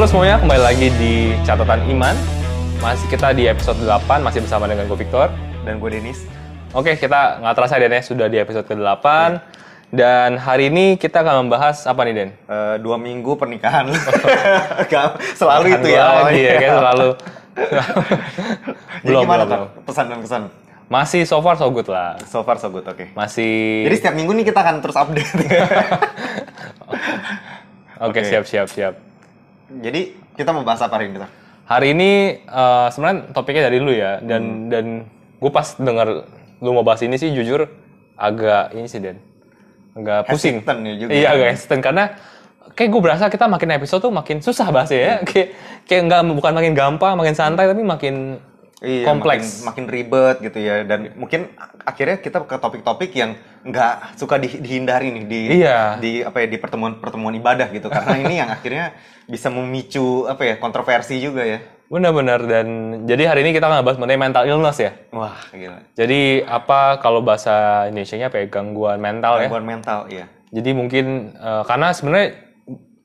Halo semuanya, kembali lagi di Catatan Iman. Masih kita di episode 8, masih bersama dengan gue Victor. Dan gue Denis. Oke, kita nggak terasa Den ya, sudah di episode ke-8. Dan hari ini kita akan membahas apa nih Den? Eh, dua minggu pernikahan. Selalu itu ya. lagi ya, kayak selalu. Jadi belum, gimana belum, pesan dan kesan? Masih so far so good lah. So far so good, oke. Masih... Jadi setiap minggu nih kita akan terus update. Oke, Oke. siap, siap, siap. Jadi kita mau bahas apa hari ini? Tar? Hari ini eh, sebenarnya topiknya dari lu ya dan Hmm. dan gue pas denger lu mau bahas ini sih jujur agak ini sih Den. Agak pusing. Ya juga. Iya agak hesitant karena kayak gue berasa kita makin episode tuh makin susah bahasnya ya. Kayak kayak nggak bukan makin gampang, makin santai tapi makin Iya, kompleks. Makin, makin ribet gitu ya. Dan mungkin akhirnya kita ke topik-topik yang nggak suka di- dihindari nih di Iya. di apa ya di pertemuan-pertemuan ibadah gitu. Karena ini yang akhirnya bisa memicu apa ya kontroversi juga ya. Benar-benar dan jadi hari ini kita akan bahas mengenai mental illness ya. Wah, gila. Jadi apa kalau bahasa Indonesia-nya apa ya gangguan mental ya. Gangguan mental, iya. Jadi mungkin eh, karena sebenarnya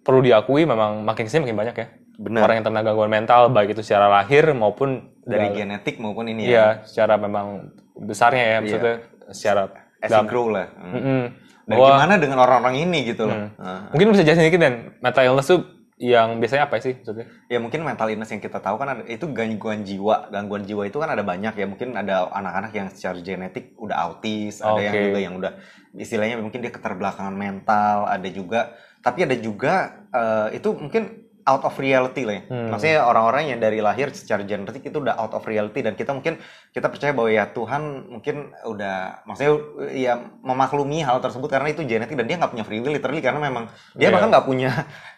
perlu diakui memang makin ke sini makin banyak ya. Benar. Orang yang terkena gangguan mental baik itu secara lahir maupun Dari dalam- genetik maupun ini ya. Iya, secara memang besarnya ya maksudnya secara As dalam- you grow lah. Hmm. Mm-mm. Dan Bahwa gimana dengan orang-orang ini gitu loh. Nah, mungkin bisa jelasin dikit dan mental illness tuh yang biasanya apa sih maksudnya? ya mungkin mental illness yang kita tahu kan ada, itu gangguan jiwa. Gangguan jiwa itu kan ada banyak ya. Mungkin ada anak-anak yang secara genetik udah autis, ada yang juga yang udah istilahnya mungkin dia keterbelakangan mental, ada juga tapi ada juga eh, itu mungkin out of reality lah ya. Hmm. Maksudnya orang-orang yang dari lahir secara genetik itu udah out of reality dan kita mungkin kita percaya bahwa ya Tuhan mungkin udah maksudnya ya memaklumi hal tersebut karena itu genetik dan dia nggak punya free will literally karena memang dia Iya. bahkan nggak punya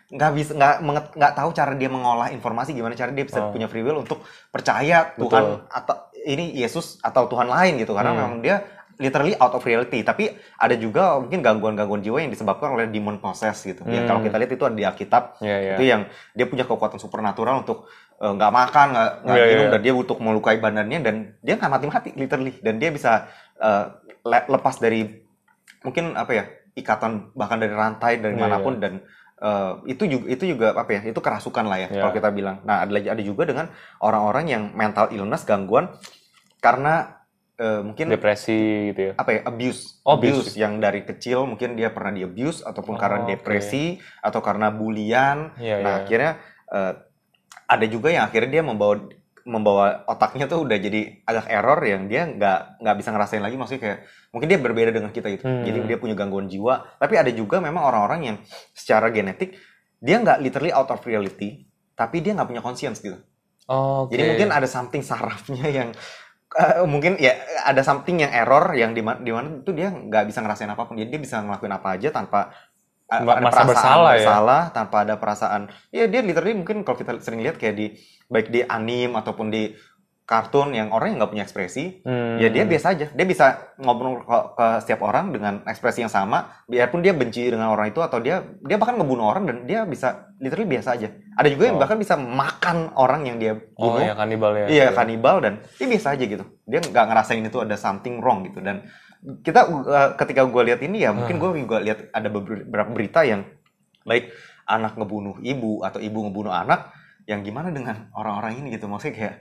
nggak bisa nggak nggak tahu cara dia mengolah informasi gimana cara dia bisa Oh. punya free will untuk percaya Betul. Tuhan atau ini Yesus atau Tuhan lain gitu karena Hmm. memang dia literally out of reality tapi ada juga mungkin gangguan-gangguan jiwa yang disebabkan oleh demon possess gitu ya Hmm. kalau kita lihat itu ada di Alkitab Iya, iya. itu yang dia punya kekuatan supernatural untuk eh, nggak makan nggak Iya, minum iya. dan dia untuk melukai badannya dan dia nggak mati-mati literally dan dia bisa le- lepas dari mungkin apa ya ikatan bahkan dari rantai dari Iya, mana pun dan eh, itu juga itu juga apa ya itu kerasukan lah ya Iya. kalau kita bilang nah ada lagi ada juga dengan orang-orang yang mental illness gangguan karena eh, mungkin Depresi gitu ya. apa ya abuse Oh, abuse. yang dari kecil mungkin dia pernah di abuse ataupun Oh, karena depresi atau karena bulian Iya, nah iya. akhirnya eh, ada juga yang akhirnya dia membawa membawa otaknya tuh udah jadi agak error yang dia nggak nggak bisa ngerasain lagi maksudnya kayak mungkin dia berbeda dengan kita gitu Hmm. jadi dia punya gangguan jiwa tapi ada juga memang orang-orang yang secara genetik dia nggak literally out of reality tapi dia nggak punya conscience gitu Oke. jadi mungkin ada something sarafnya yang eh, mungkin ya ada something yang error yang di mana di mana itu dia nggak bisa ngerasain apa pun. Jadi dia bisa ngelakuin apa aja tanpa Ma- ada perasaan bersalah ya? bersalah, tanpa ada perasaan. Ya dia literally mungkin kalau kita sering lihat kayak di baik di anim ataupun di kartun yang orang yang nggak punya ekspresi, Hmm. ya dia biasa aja. Dia bisa ngobrol ke, ke setiap orang dengan ekspresi yang sama, biarpun dia benci dengan orang itu atau dia dia bahkan ngebunuh orang dan dia bisa literally biasa aja. Ada juga yang Oh. bahkan bisa makan orang yang dia Oh bunuh. ya kanibal ya. Iya kanibal dan dia biasa aja gitu. Dia nggak ngerasain itu ada something wrong gitu dan kita uh, ketika gue lihat ini ya mungkin gue juga lihat ada beberapa berita yang baik anak ngebunuh ibu atau ibu ngebunuh anak yang gimana dengan orang-orang ini gitu maksudnya kayak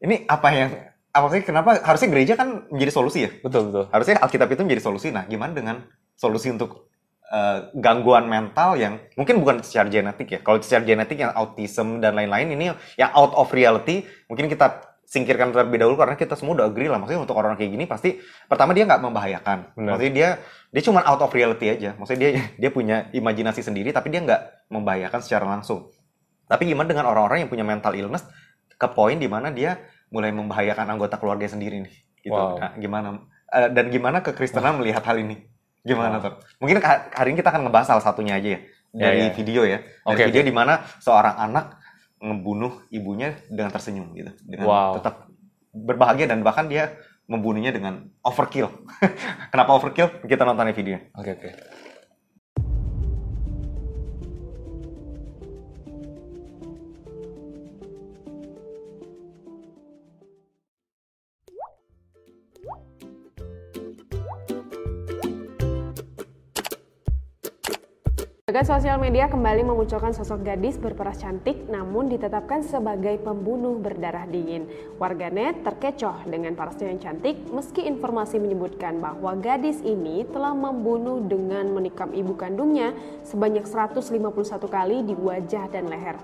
ini apa yang apa sih kenapa harusnya gereja kan menjadi solusi ya? Betul betul. harusnya Alkitab itu menjadi solusi. Nah gimana dengan solusi untuk uh, gangguan mental yang mungkin bukan secara genetik ya. Kalau secara genetik yang autism dan lain-lain ini yang out of reality mungkin kita singkirkan terlebih dahulu karena kita semua udah agree lah. Maksudnya untuk orang kayak gini pasti pertama dia nggak membahayakan. Benar. maksudnya dia dia cuma out of reality aja. Maksudnya dia dia punya imajinasi sendiri tapi dia nggak membahayakan secara langsung. Tapi gimana dengan orang-orang yang punya mental illness ke poin di mana dia mulai membahayakan anggota keluarga sendiri nih gitu Wow. nah gimana Eh, dan gimana kekristenan melihat hal ini gimana Wow. tuh mungkin ha- hari ini kita akan ngebahas salah satunya aja ya dari Ya, ya. video ya dari Oke, video oke. di mana seorang anak ngebunuh ibunya dengan tersenyum gitu dengan Wow. tetap berbahagia dan bahkan dia membunuhnya dengan overkill kenapa overkill kita nonton videonya Oke oke. Jagat sosial media kembali memunculkan sosok gadis berperas cantik namun ditetapkan sebagai pembunuh berdarah dingin. Warganet terkecoh dengan parasnya yang cantik meski informasi menyebutkan bahwa gadis ini telah membunuh dengan menikam ibu kandungnya sebanyak 151 kali di wajah dan leher.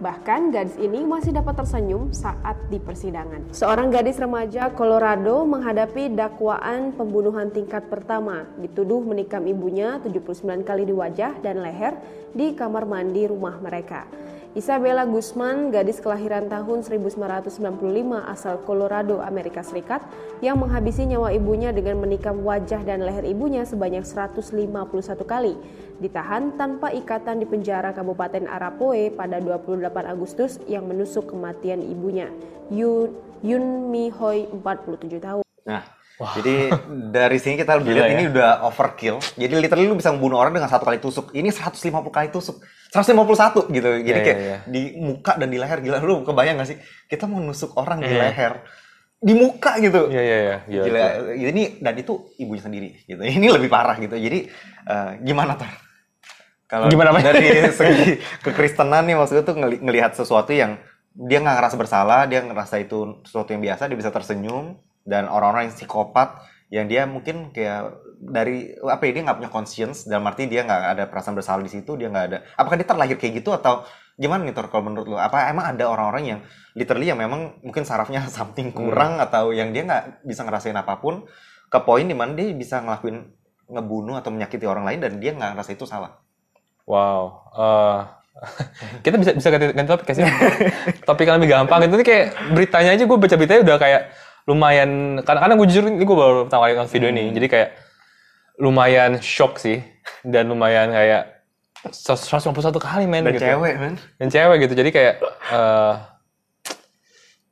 Bahkan gadis ini masih dapat tersenyum saat di persidangan. Seorang gadis remaja Colorado menghadapi dakwaan pembunuhan tingkat pertama, dituduh menikam ibunya 79 kali di wajah dan leher di kamar mandi rumah mereka. Isabella Guzman, gadis kelahiran tahun 1995 asal Colorado, Amerika Serikat, yang menghabisi nyawa ibunya dengan menikam wajah dan leher ibunya sebanyak 151 kali, ditahan tanpa ikatan di penjara Kabupaten Arapoe pada 28 Agustus yang menusuk kematian ibunya, Yun, Yun Mi Hoi, 47 tahun. Nah, jadi dari sini kita lihat ya. ini udah overkill. Jadi literally lu bisa membunuh orang dengan satu kali tusuk. Ini 150 kali tusuk. 151 gitu. Jadi Iya, kayak iya, iya. di muka dan di leher gila lu kebayang gak sih? Kita mau nusuk orang di Iya. leher di muka gitu. Iya iya iya. Iya, Gila, ini dan itu ibunya sendiri gitu. Ini lebih parah gitu. Jadi eh, gimana Tor? Kalau Gimana, dari segi kekristenan nih maksudnya tuh ngeli- ngelihat sesuatu yang dia nggak ngerasa bersalah, dia ngerasa itu sesuatu yang biasa, dia bisa tersenyum dan orang-orang yang psikopat yang dia mungkin kayak dari apa ya dia nggak punya conscience dalam arti dia nggak ada perasaan bersalah di situ dia nggak ada apakah dia terlahir kayak gitu atau gimana nih Tor kalau menurut lo apa emang ada orang-orang yang literally yang memang mungkin sarafnya something kurang atau yang dia nggak bisa ngerasain apa pun ke poin di mana dia bisa ngelakuin ngebunuh atau menyakiti orang lain dan dia nggak ngerasa itu salah? Wow. eh, kita bisa bisa ganti, ganti topik kasih topik yang lebih gampang itu nih kayak beritanya aja gue baca beritanya udah kayak lumayan karena karena gue jujur ini gue baru pertama kali nonton video ini jadi kayak lumayan shock sih dan lumayan kayak 151 kali men dan gitu. cewek man dan cewek gitu jadi kayak eh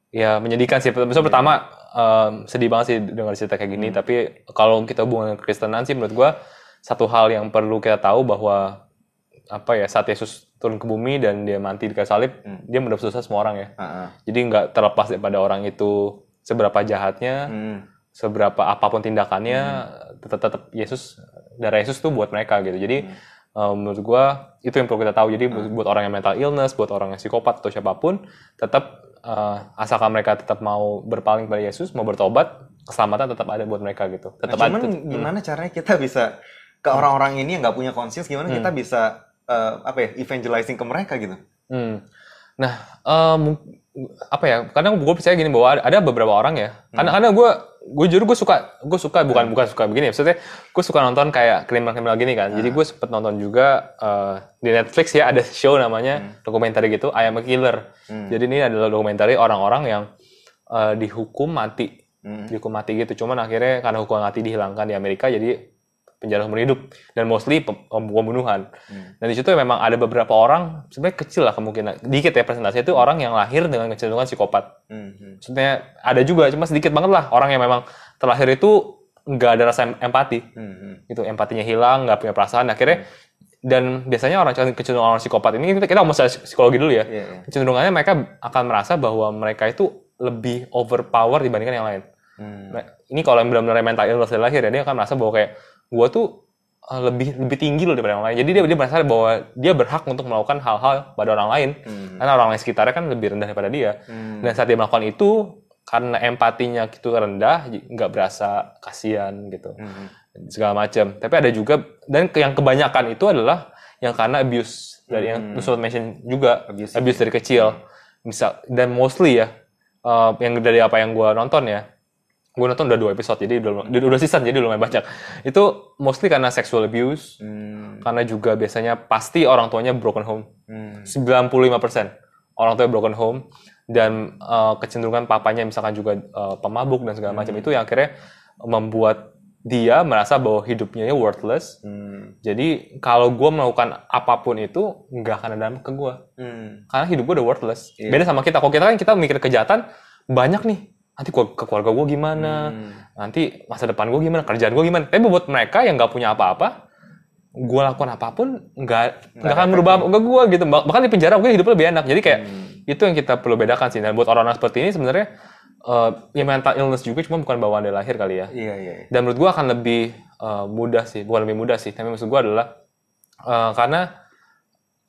ya menyedihkan sih. Maksudnya pertama em, sedih banget sih dengar cerita kayak gini tapi kalau kita hubungan dengan Kristenan sih menurut gua satu hal yang perlu kita tahu bahwa apa ya saat Yesus turun ke bumi dan dia mati di kayu salib dia mendapat dosa semua orang ya. Heeh. jadi nggak terlepas daripada orang itu seberapa jahatnya Hmm. seberapa apa pun tindakannya tetap tetap Yesus darah Yesus tuh buat mereka gitu. Jadi eh, menurut gua itu yang perlu kita tahu. Jadi buat- buat orang yang mental illness buat orang yang psikopat atau siapa pun tetap eh, asalkan mereka tetap mau berpaling pada Yesus mau bertobat keselamatan tetap ada buat mereka gitu. Nah, tetap cuman ada tetap- gimana caranya kita bisa ke orang-orang ini yang nggak punya conscience gimana kita bisa eh, apa ya evangelizing ke mereka gitu? Hmm. Nah, mung- apa ya? Kadang gue percaya gini bahwa ada, beberapa orang ya. Karena karena gue gue jujur gue suka gue suka bukan bukan suka begini. ya. Maksudnya gue suka nonton kayak kriminal-kriminal gini kan. Jadi gue sempet nonton juga eh, di Netflix ya ada show namanya dokumenter gitu I Am a Killer. Jadi ini adalah dokumenter orang-orang yang eh, dihukum mati, Hmm. dihukum mati gitu. Cuman akhirnya karena hukuman mati dihilangkan di Amerika jadi penjara seumur hidup dan mostly pem- pembunuhan. Dan di situ memang ada beberapa orang sebenarnya kecil lah kemungkinan dikit ya presentasinya itu orang yang lahir dengan kecenderungan psikopat. Hmm, hmm. Maksudnya ada juga cuma sedikit banget lah orang yang memang terlahir itu nggak ada rasa em- empati. Hmm, hmm. Gitu empatinya hilang, nggak punya perasaan akhirnya dan biasanya orang kecenderungan orang psikopat ini kita kita ngomong psikologi dulu ya. Iya, iya. Kecenderungannya mereka akan merasa bahwa mereka itu lebih overpower dibandingkan yang lain. Hmm. Nah, ini kalau yang benar-benar mental illness dari lahir ya dia akan merasa bahwa kayak gua tuh uh, lebih lebih tinggi loh daripada orang lain. Jadi dia dia merasa bahwa dia berhak untuk melakukan hal-hal pada orang lain. Hmm. Karena orang lain sekitarnya kan lebih rendah daripada dia. Hmm. Dan saat dia melakukan itu karena empatinya itu rendah, nggak berasa kasihan gitu. Hmm. Segala macam. Tapi ada juga dan yang kebanyakan itu adalah yang karena abuse dari yang Hmm. Nusrat mention juga Abuse. abuse dari kecil. Misal dan mostly ya uh, yang dari apa yang gua nonton ya gue nonton udah dua episode jadi udah udah, udah season jadi lumayan banyak itu mostly karena sexual abuse Hmm. karena juga biasanya pasti orang tuanya broken home Hmm. 95% orang tuanya broken home dan uh, kecenderungan papanya misalkan juga uh, pemabuk dan segala macam itu yang akhirnya membuat dia merasa bahwa hidupnya ya worthless Hmm. jadi kalau gue melakukan apa pun itu nggak akan ada dampak ke gue Hmm. karena hidup gue udah worthless. Iya. Beda sama kita. Kalau kita kan kita mikir kejahatan banyak nih. Nanti ke ke keluarga gue gimana? Hmm. Nanti masa depan gue gimana? Kerjaan gue gimana? Tapi buat mereka yang nggak punya apa-apa, gue lakukan apa pun nggak nggak akan merubah ke gue gitu. Bah- Bahkan di penjara mungkin hidupnya lebih enak. Jadi kayak Hmm. itu yang kita perlu bedakan sih. Dan buat orang-orang seperti ini sebenarnya eh, ya mental illness juga cuma bukan bawaan dari lahir kali ya. Iya, iya. iya. Dan menurut gue akan lebih eh, mudah sih, bukan lebih mudah sih. Tapi maksud gue adalah Eh, karena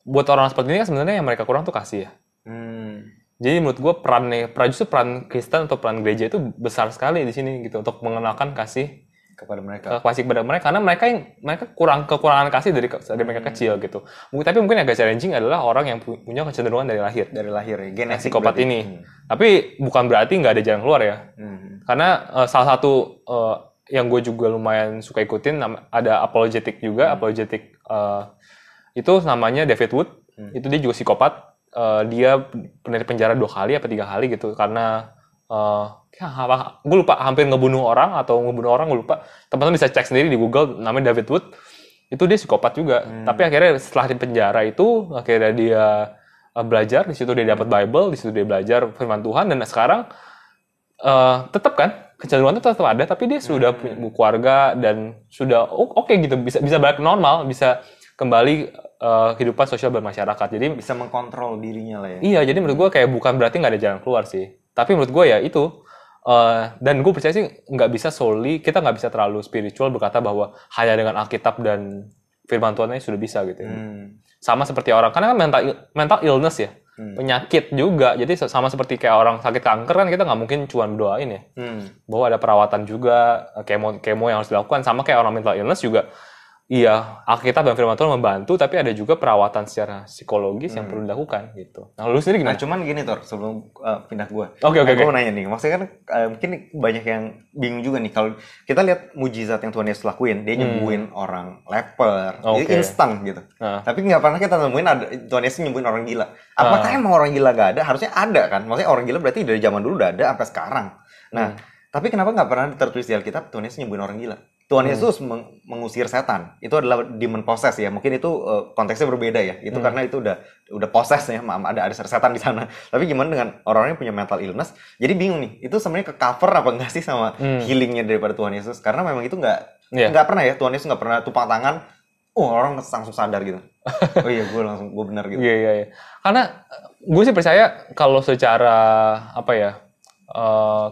buat orang seperti ini kan sebenarnya yang mereka kurang tuh kasih ya. Hmm. Jadi menurut gue perannya, peran justru peran Kristen atau peran gereja itu besar sekali di sini gitu untuk mengenalkan kasih kepada mereka. kasih kepada mereka karena mereka yang mereka kurang kekurangan kasih dari dari mereka kecil gitu. Mungkin tapi mungkin agak challenging adalah orang yang pu- punya kecenderungan dari lahir. Dari lahir ya, genetik Psikopat ini. Tapi bukan berarti nggak ada jalan keluar ya. Hmm. Karena eh, salah satu eh, yang gue juga lumayan suka ikutin ada apologetic juga, apologetic eh, itu namanya David Wood. Hmm. Itu dia juga psikopat. Eh, dia pernah penjara dua kali apa tiga kali gitu karena eh gue lupa hampir ngebunuh orang atau ngebunuh orang gue lupa. Teman-teman bisa cek sendiri di Google namanya David Wood. Itu dia psikopat juga. Hmm. Tapi akhirnya setelah di penjara itu akhirnya dia eh, belajar di situ dia dapat Bible, di situ dia belajar firman Tuhan dan sekarang eh tetap kan kecenderungan itu tetap ada tapi dia sudah punya keluarga dan sudah oke gitu bisa bisa balik normal bisa kembali eh, kehidupan sosial bermasyarakat jadi Bisa mengkontrol dirinya lah ya. iya jadi menurut gue kayak bukan berarti nggak ada jalan keluar sih tapi menurut gue ya itu eh, dan gue percaya sih nggak bisa solely kita nggak bisa terlalu spiritual berkata bahwa hanya dengan Alkitab dan firman Tuhan aja sudah bisa gitu ya. Hmm. sama seperti orang karena kan mental mental illness ya Hmm. penyakit juga jadi sama seperti kayak orang sakit kanker kan kita nggak mungkin cuma doain ya Hmm. bahwa ada perawatan juga kemo kemo yang harus dilakukan sama kayak orang mental illness juga iya Alkitab dan Firman Tuhan membantu tapi ada juga perawatan secara psikologis yang perlu dilakukan gitu nah lu sendiri Nah, gimana? cuman gini Tor, sebelum uh, pindah gue. Oke, oke, Gue oke. mau nanya nih, maksudnya kan uh, mungkin banyak yang bingung juga nih kalau kita lihat mujizat yang Tuhan Yesus lakuin, dia nyembuhin orang leper, Hmm. Oke. jadi instan gitu. Nah. Tapi nggak pernah kita nemuin ada Tuhan Yesus nyembuhin orang gila. Apakah Ah. emang orang gila gak ada? Harusnya ada kan? Maksudnya orang gila berarti dari zaman dulu udah ada sampai sekarang. Nah, Hmm. tapi kenapa nggak pernah tertulis di Alkitab Tuhan Yesus nyembuhin orang gila? Tuhan Hmm. Yesus meng- mengusir setan. Itu adalah demon possess ya. Mungkin itu uh, konteksnya berbeda ya. Itu Hmm. karena itu udah udah possess ya, ada ada setan di sana. Tapi gimana dengan orang-orang yang punya mental illness? Jadi bingung nih. Itu sebenarnya ke cover apa enggak sih sama Hmm. healingnya daripada Tuhan Yesus? Karena memang itu nggak Iya. nggak pernah ya. Tuhan Yesus nggak pernah tumpang tangan. Oh orang langsung sadar gitu. oh iya gue langsung gue benar gitu. Iya iya iya. Karena gue sih percaya kalau secara apa ya eh,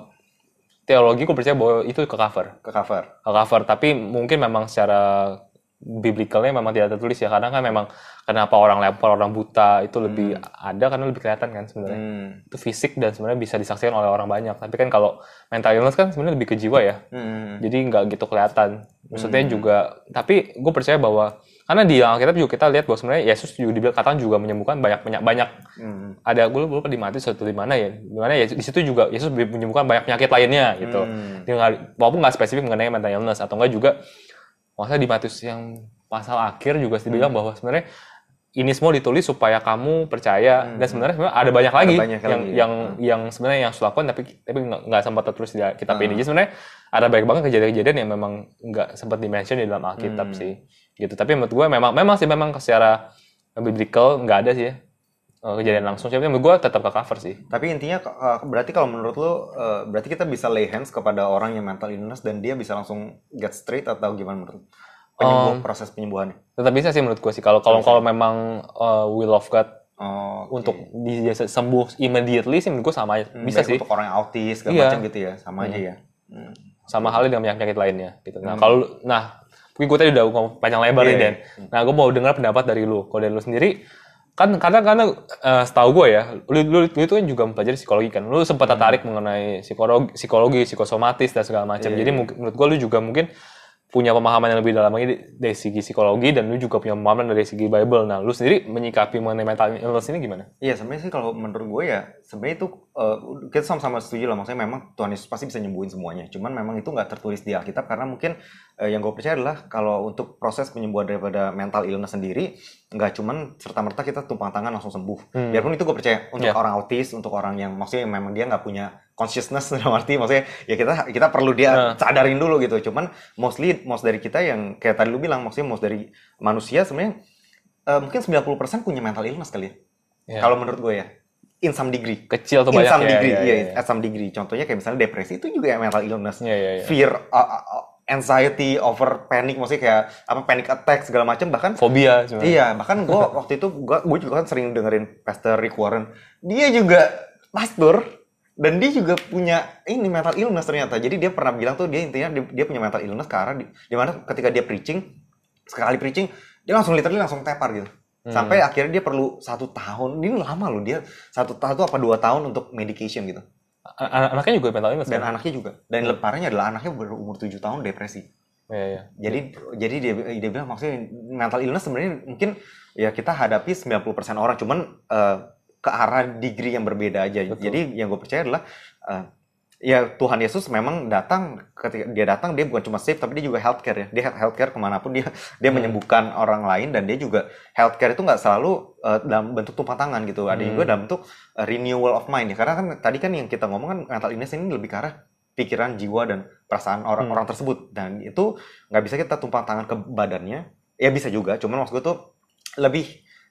teologi gue percaya bahwa itu ke cover. Ke cover. ke cover tapi mungkin memang secara biblicalnya memang tidak tertulis ya karena kan memang kenapa orang lepar orang buta itu lebih ada karena lebih kelihatan kan sebenarnya Hmm. itu fisik dan sebenarnya bisa disaksikan oleh orang banyak tapi kan kalau mental illness kan sebenarnya lebih ke jiwa ya Hmm. jadi nggak gitu kelihatan maksudnya juga tapi gue percaya bahwa karena di Alkitab juga kita lihat bahwa sebenarnya Yesus juga dibilang katakan juga menyembuhkan banyak banyak banyak Hmm. ada gue lupa di Matius satu di mana ya di mana ya di situ juga Yesus menyembuhkan banyak penyakit lainnya gitu Hmm. Dia nggak- walaupun nggak spesifik mengenai mental illness atau enggak juga masa di Matius yang pasal akhir juga dibilang Hmm. bahwa sebenarnya ini semua ditulis supaya kamu percaya dan sebenarnya sebenarnya ada banyak lagi Hmm. banyak yang lagi, ya. yang yang sebenarnya yang dilakukan tapi tapi nggak nggak sempat tertulis di kitab Hmm. ini jadi sebenarnya ada banyak banget kejadian-kejadian yang memang nggak sempat dimention di dalam Alkitab Hmm. sih gitu tapi menurut gue memang memang sih memang secara biblical nggak ada sih ya eh, kejadian langsung tapi menurut gue tetap ke cover sih Tapi intinya uh, berarti kalau menurut lo uh, berarti kita bisa lay hands kepada orang yang mental illness dan dia bisa langsung get straight atau gimana menurut? Penyembuh, Um, proses penyembuhannya. tetap bisa sih menurut gue sih kalau kalau kalau memang eh, will of God Oh, oke. untuk dia sembuh immediately sih menurut gue sama aja Hmm, bisa baik sih Untuk orang yang autis segala Iya. macam gitu ya, sama aja ya. Hmm. sama halnya dengan penyakit lainnya gitu nah Hmm. kalau nah mungkin gue tadi udah ngomong panjang lebar Iya, nih iya. Dan nah gue mau dengar pendapat dari lu kalau dari lu sendiri kan karena karena eh, setahu gue ya lu, lu, lu itu kan juga mempelajari psikologi kan lu sempat tertarik mengenai psikologi psikologi psikosomatis dan segala macam Hmm. Iya, jadi iya. menurut gue lu juga mungkin punya pemahaman yang lebih dalam lagi dari- segi psikologi dan lu juga punya pemahaman dari segi Bible. Nah lu sendiri menyikapi mengenai mental illness ini gimana? Iya sebenarnya sih kalau menurut gue ya sebenarnya itu uh, kita sama-sama setuju lah. Maksudnya memang Tuhan Yesus pasti bisa nyembuhin semuanya. Cuman memang itu nggak tertulis di Alkitab karena mungkin uh, yang gue percaya adalah kalau untuk proses penyembuhan daripada mental illness sendiri nggak cuman serta merta kita tumpang tangan langsung sembuh Hmm. biarpun itu gue percaya untuk Iya. orang autis untuk orang yang maksudnya yang memang dia nggak punya consciousness dalam arti maksudnya ya kita kita perlu dia Nah. sadarin dulu gitu cuman mostly most dari kita yang kayak tadi lu bilang maksudnya most dari manusia sebenarnya uh, mungkin 90% punya mental illness kali ya Ya. kalau menurut gue ya, in some degree. kecil atau In banyak some ya, degree, ya, iya, ya, ya. at some degree. Contohnya kayak misalnya depresi itu juga ya mental illness. Iya, iya, iya. Fear, uh, uh, anxiety, over panic, maksudnya kayak apa panic attack segala macam. Bahkan fobia sebenarnya. iya, bahkan gue waktu itu gue gue juga kan sering dengerin Pastor Rick Warren. Dia juga pastor dan dia juga punya ini mental illness ternyata. Jadi dia pernah bilang tuh dia intinya dia, dia punya mental illness arah di, di mana ketika dia preaching sekali preaching dia langsung literally langsung tepar gitu sampai akhirnya dia perlu satu tahun ini lama loh dia satu tahun apa dua tahun untuk medication gitu anaknya juga mental illness dan kan? anaknya juga dan leparnya adalah anaknya berumur tujuh tahun depresi Iya, iya. jadi jadi dia dia bilang maksudnya mental illness sebenarnya mungkin ya kita hadapi 90% orang cuman eh, ke arah degree yang berbeda aja. Betul. Jadi yang gue percaya adalah eh, ya Tuhan Yesus memang datang ketika dia datang dia bukan cuma save tapi dia juga healthcare ya. Dia healthcare ke mana pun dia dia Hmm. menyembuhkan orang lain dan dia juga healthcare itu nggak selalu eh, dalam bentuk tumpang tangan gitu. Ada Hmm. juga dalam bentuk eh, renewal of mind ya. Karena kan tadi kan yang kita ngomong kan mental illness ini lebih ke arah pikiran, jiwa dan perasaan Hmm. orang-orang tersebut dan itu nggak bisa kita tumpang tangan ke badannya ya bisa juga cuman maksud gue tuh lebih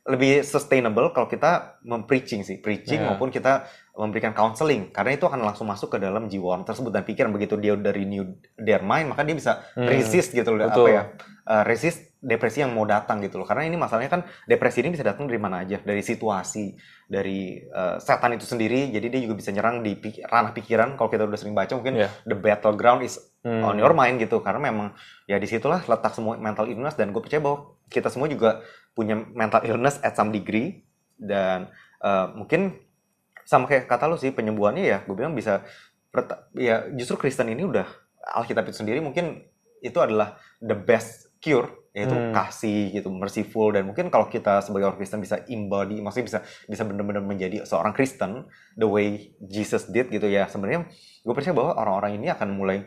lebih sustainable kalau kita mempreaching sih preaching Ya. maupun kita memberikan counseling karena itu akan langsung masuk ke dalam jiwa orang tersebut dan pikiran begitu dia udah renew their mind maka dia bisa Hmm. resist gitu loh apa Betul. ya uh, resist depresi yang mau datang gitu loh karena ini masalahnya kan depresi ini bisa datang dari mana aja dari situasi dari uh, setan itu sendiri jadi dia juga bisa nyerang di pik- ranah pikiran kalau kita udah sering baca mungkin Iya. the battleground is Hmm. on your mind gitu karena memang ya di situlah letak semua mental illness dan gue percaya bahwa kita semua juga punya mental illness at some degree. Dan uh, mungkin sama kayak kata lu sih penyembuhannya ya gue bilang bisa ya justru Kristen ini udah Alkitab itu sendiri mungkin itu adalah the best cure yaitu Hmm. kasih gitu merciful. Dan mungkin kalau kita sebagai orang Kristen bisa embody maksudnya bisa bisa benar-benar menjadi seorang Kristen the way Jesus did gitu ya. Sebenarnya gue percaya bahwa orang-orang ini akan mulai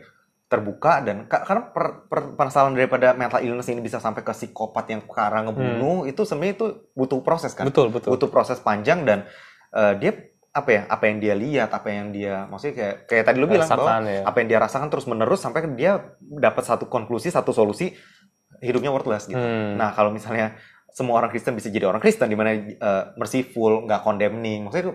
terbuka dan ka- karena per, per- permasalahan daripada mental illness ini bisa sampai ke psikopat yang ke arah ngebunuh itu sebenarnya itu butuh proses kan Betul, betul. butuh proses panjang dan eh, dia apa ya apa yang dia lihat apa yang dia maksudnya kayak kayak tadi lu bilang bahwa ya. apa yang dia rasakan terus menerus sampai dia dapat satu konklusi satu solusi hidupnya worthless gitu Hmm. nah kalau misalnya semua orang Kristen bisa jadi orang Kristen di mana eh, merciful nggak condemning maksudnya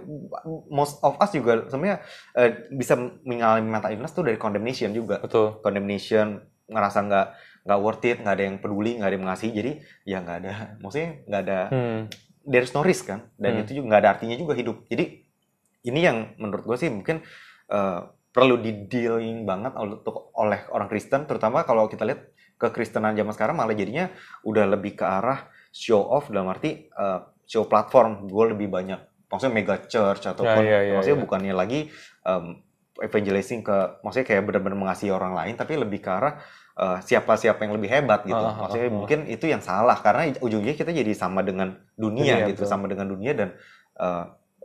most of us juga sebenarnya eh, bisa mengalami mental illness tuh dari condemnation juga Betul. condemnation ngerasa nggak nggak worth it nggak ada yang peduli nggak ada yang mengasihi jadi ya nggak ada maksudnya nggak ada Hmm. there's no risk kan dan Hmm. itu juga nggak ada artinya juga hidup jadi ini yang menurut gue sih mungkin eh, perlu di dealing banget oleh, oleh orang Kristen terutama kalau kita lihat kekristenan zaman sekarang malah jadinya udah lebih ke arah show off dalam arti eh, show platform gue lebih banyak maksudnya mega church ataupun Ya, ya, ya, maksudnya ya. bukannya lagi em, evangelizing ke maksudnya kayak benar-benar mengasihi orang lain tapi lebih ke arah eh, siapa-siapa yang lebih hebat gitu Ah, ah, maksudnya ah. mungkin itu yang salah karena ujungnya kita jadi sama dengan dunia Dunia, gitu betul. sama dengan dunia dan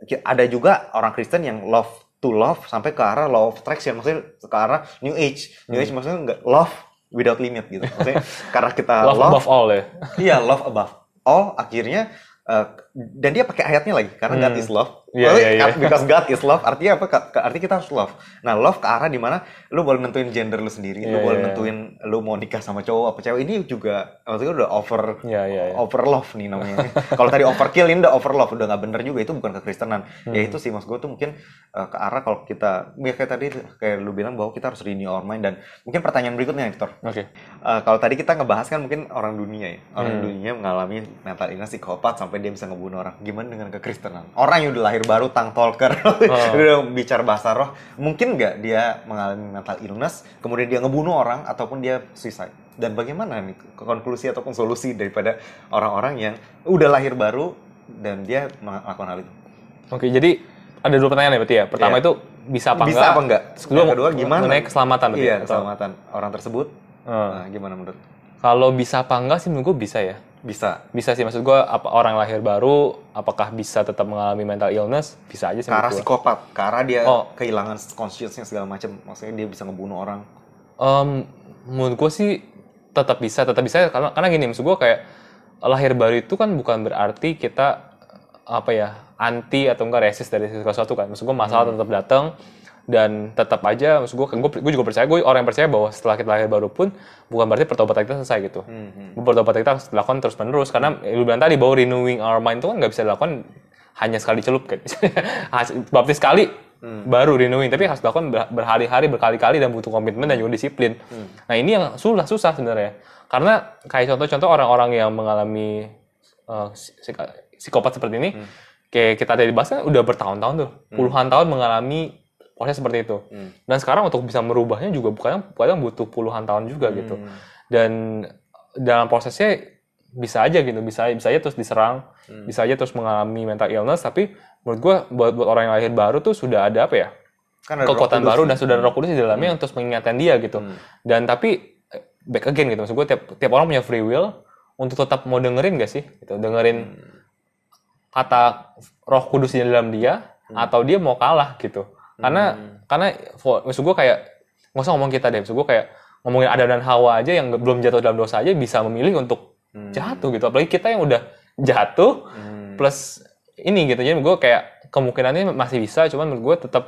ki- ada juga orang Kristen yang love to love sampai ke arah law of attraction maksudnya ke arah new age new Hmm. age maksudnya nggak love without limit gitu maksudnya karena kita Love, love, above all ya. iya love above all akhirnya eh, dan dia pakai ayatnya lagi karena God Hmm. is love Iya, Maksudnya, iya, iya. because God is love artinya apa artinya kita harus love nah love ke arah di mana lu boleh nentuin gender lu sendiri lu Iya, boleh iya. nentuin lu mau nikah sama cowok apa cewek ini juga maksudnya udah over Iya, iya, iya. over love nih namanya kalau tadi overkill ini udah over love udah nggak bener juga itu bukan kekristenan Hmm. ya itu sih mas gue tuh mungkin eh, ke arah kalau kita ya kayak tadi kayak lu bilang bahwa kita harus renew our mind dan mungkin pertanyaan berikutnya Victor Oke. Eh, kalau tadi kita ngebahas kan mungkin orang dunia ya orang Hmm. dunia mengalami mental illness psikopat sampai dia bisa ngebunuh orang gimana dengan kekristenan orang yang udah lahir baru tang talker udah bicara bahasa roh mungkin nggak dia mengalami mental illness kemudian dia ngebunuh orang ataupun dia suicide dan bagaimana nih konklusi ataupun solusi daripada orang-orang yang udah lahir baru dan dia melakukan hal itu Oke, jadi ada dua pertanyaan ya berarti ya. Pertama Iya. itu bisa apa bisa enggak? apa enggak Kedua, kedua gimana mengenai keselamatan berarti iya ya? Atau- keselamatan orang tersebut Hmm. nah, gimana menurut Kalau bisa apa enggak sih menurut gue bisa ya. Bisa Bisa sih maksud gue apa orang lahir baru apakah bisa tetap mengalami mental illness? Bisa aja sih gue. psikopat, arah dia Oh. kehilangan consciousnya segala macam. Maksudnya dia bisa ngebunuh orang. Em, menurut gue sih tetap bisa, tetap bisa karena karena gini maksud gue kayak lahir baru itu kan bukan berarti kita apa ya anti atau enggak resist dari sesuatu kan. Maksud gue masalah tetap datang dan tetap aja maksud gue gue juga percaya gue orang yang percaya bahwa setelah kita lahir baru pun bukan berarti pertobatan kita selesai gitu. Pertobatan kita harus dilakukan terus menerus karena lu bilang tadi bahwa renewing our mind itu kan nggak bisa dilakukan hanya sekali celup kan. Baptis sekali baru renewing tapi harus dilakukan ber- berhari-hari berkali-kali dan butuh komitmen dan juga disiplin. Nah ini yang susah susah sebenarnya karena kayak contoh-contoh orang-orang yang mengalami psik- psikopat seperti ini kayak kita tadi bahas kan udah bertahun-tahun tuh puluhan tahun mengalami proses seperti itu dan sekarang untuk bisa merubahnya juga kadang kadang butuh puluhan tahun juga gitu dan dalam prosesnya bisa aja gitu, bisa bisa aja terus diserang, Hmm. bisa aja terus mengalami mental illness. Tapi menurut gue buat buat orang yang lahir baru tuh sudah ada apa ya? Kan ada kekuatan baru dan sudah ada Roh Kudus di dalamnya yang terus mengingatkan dia gitu. Hmm. Dan tapi eh, back again gitu, maksud gue tiap tiap orang punya free will untuk tetap mau dengerin gak sih? Gitu, dengerin kata Roh Kudus di dalam dia atau dia mau kalah gitu. Karena karena for- maksud gue kayak nggak usah ngomong kita deh, maksud gue kayak ngomongin Adam dan Hawa aja yang belum jatuh dalam dosa aja bisa memilih untuk Hmm. jatuh gitu. Apalagi kita yang udah jatuh Hmm. plus ini gitu. Jadi gue kayak kemungkinannya masih bisa, cuman menurut gue tetap